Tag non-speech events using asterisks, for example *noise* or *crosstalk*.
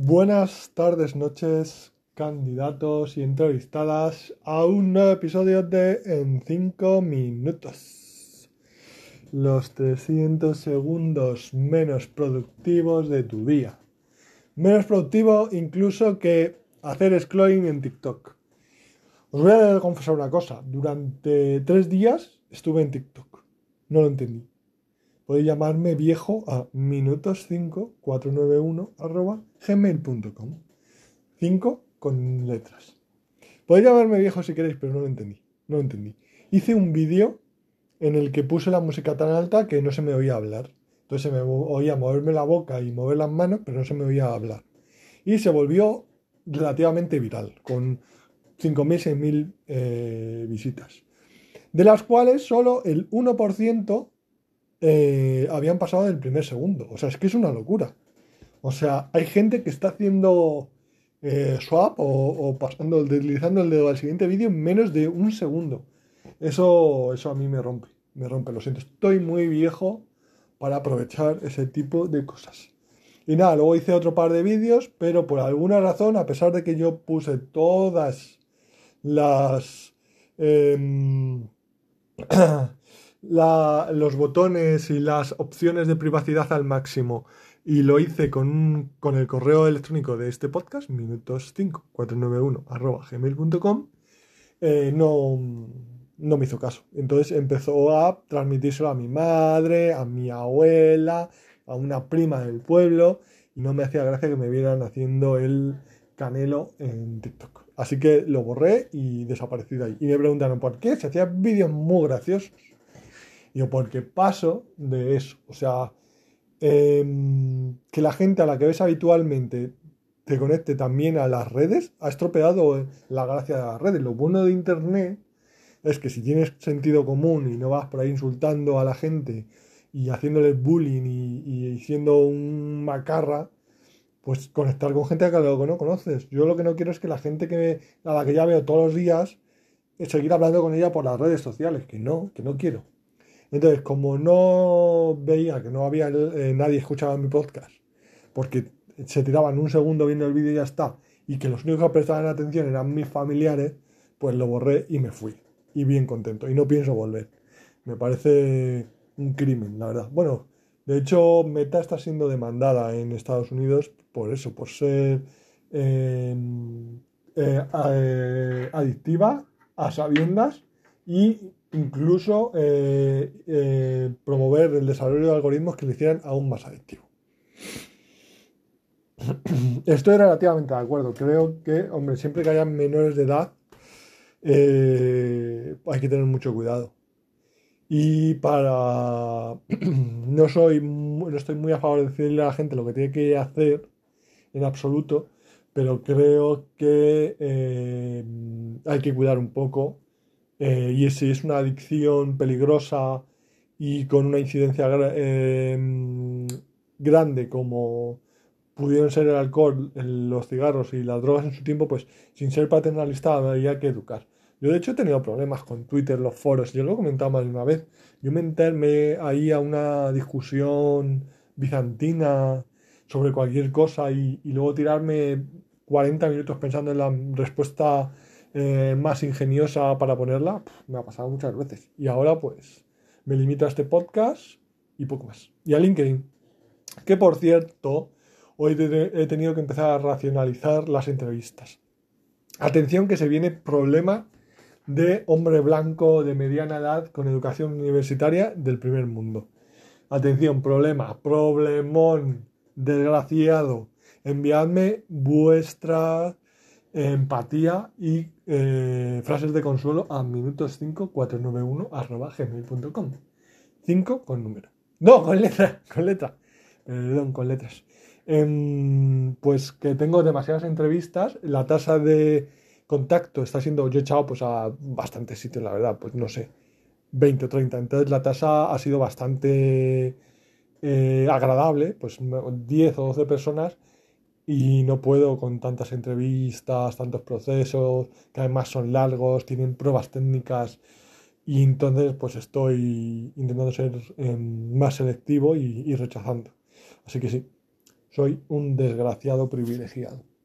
Buenas tardes, noches, candidatos y entrevistadas a un nuevo episodio de En 5 minutos. Los 300 segundos menos productivos de tu día. Menos productivo incluso que hacer scrolling en TikTok. Os voy a confesar una cosa. Durante tres días estuve en TikTok. No lo entendí podéis llamarme viejo a minutos5491 arroba gmail.com. 5 con letras. Podéis llamarme viejo si queréis, pero no lo entendí. No lo entendí. Hice un vídeo en el que puse la música tan alta que no se me oía hablar. Entonces se me oía moverme la boca y mover las manos, pero no se me oía hablar. Y se volvió relativamente viral, con 5.000, 6.000 eh, visitas. De las cuales solo el 1% eh, habían pasado del primer segundo. O sea, es que es una locura. O sea, hay gente que está haciendo eh, swap o, pasando, deslizando el dedo al siguiente vídeo en menos de un segundo. Eso, eso a mí me rompe, me rompe, lo siento. Estoy muy viejo para aprovechar ese tipo de cosas. Y nada, luego hice otro par de vídeos, pero por alguna razón, a pesar de que yo puse todas las... *clears throat* Los botones y las opciones de privacidad al máximo y lo hice con, con el correo electrónico de este podcast, minutos5491 gmail.com, eh, no, no me hizo caso. Entonces empezó a transmitírselo a mi madre, a mi abuela, a una prima del pueblo y no me hacía gracia que me vieran haciendo el canelo en TikTok. Así que lo borré y desaparecí de ahí. Y me preguntaron por qué, se hacían vídeos muy graciosos. Yo porque paso de eso. O sea, em, que la gente a la que ves habitualmente te conecte también a las redes ha estropeado la gracia de las redes. Lo bueno de Internet es que si tienes sentido común y no vas por ahí insultando a la gente y haciéndoles bullying y, siendo un macarra, pues conectar con gente a la que no conoces. Yo lo que no quiero es que la gente que a la que ya veo todos los días, seguir hablando con ella por las redes sociales, que no, que no quiero. Entonces, como no veía que no había eh, nadie escuchaba mi podcast, porque se tiraban un segundo viendo el vídeo y ya está, y que los únicos que prestaban atención eran mis familiares, pues lo borré y me fui. Y bien contento. Y no pienso volver. Me parece un crimen, la verdad. Bueno, de hecho, Meta está siendo demandada en Estados Unidos por eso, por ser em, eh, eh, adictiva a sabiendas y incluso eh, eh, promover el desarrollo de algoritmos que le hicieran aún más adictivo. *clears throat* Estoy relativamente de acuerdo. Creo que, hombre, siempre que haya menores de edad, eh, hay que tener mucho cuidado. Y para. *clears throat* no soy. No estoy muy a favor de decirle a la gente lo que tiene que hacer en absoluto, pero creo que hay que cuidar un poco eh, y si es una adicción peligrosa y con una incidencia em, grande como pudieron ser el alcohol, los cigarros y las drogas en su tiempo, pues sin ser paternalista habría que educar. Yo de hecho he tenido problemas con Twitter, los foros, yo lo he comentado más de una vez. Yo me enteré ahí a una discusión bizantina sobre cualquier cosa y, y luego tirarme 40 minutos pensando en la respuesta eh, más ingeniosa para ponerla, me ha pasado muchas veces. Y ahora pues me limito a este podcast y poco más. Y a LinkedIn, que por cierto, hoy he tenido que empezar a racionalizar las entrevistas. Atención que se viene problema de hombre blanco de mediana edad con educación universitaria del primer mundo. Atención, problema, problemón, desgraciado. Enviadme vuestra empatía y eh, frases de consuelo a minutos5491 arroba gmail.com 5 con número. No, con letra, con letra. Perdón, con letras. Em, pues que tengo demasiadas entrevistas, la tasa de contacto está siendo, yo he echado pues a bastantes sitios, la verdad, pues no sé, 20 o 30. Entonces la tasa ha sido bastante eh, agradable, pues 10 o 12 personas y no puedo con tantas entrevistas, tantos procesos, que además son largos, tienen pruebas técnicas y entonces pues estoy intentando ser em, más selectivo y, rechazando. Así que sí, soy un desgraciado privilegiado.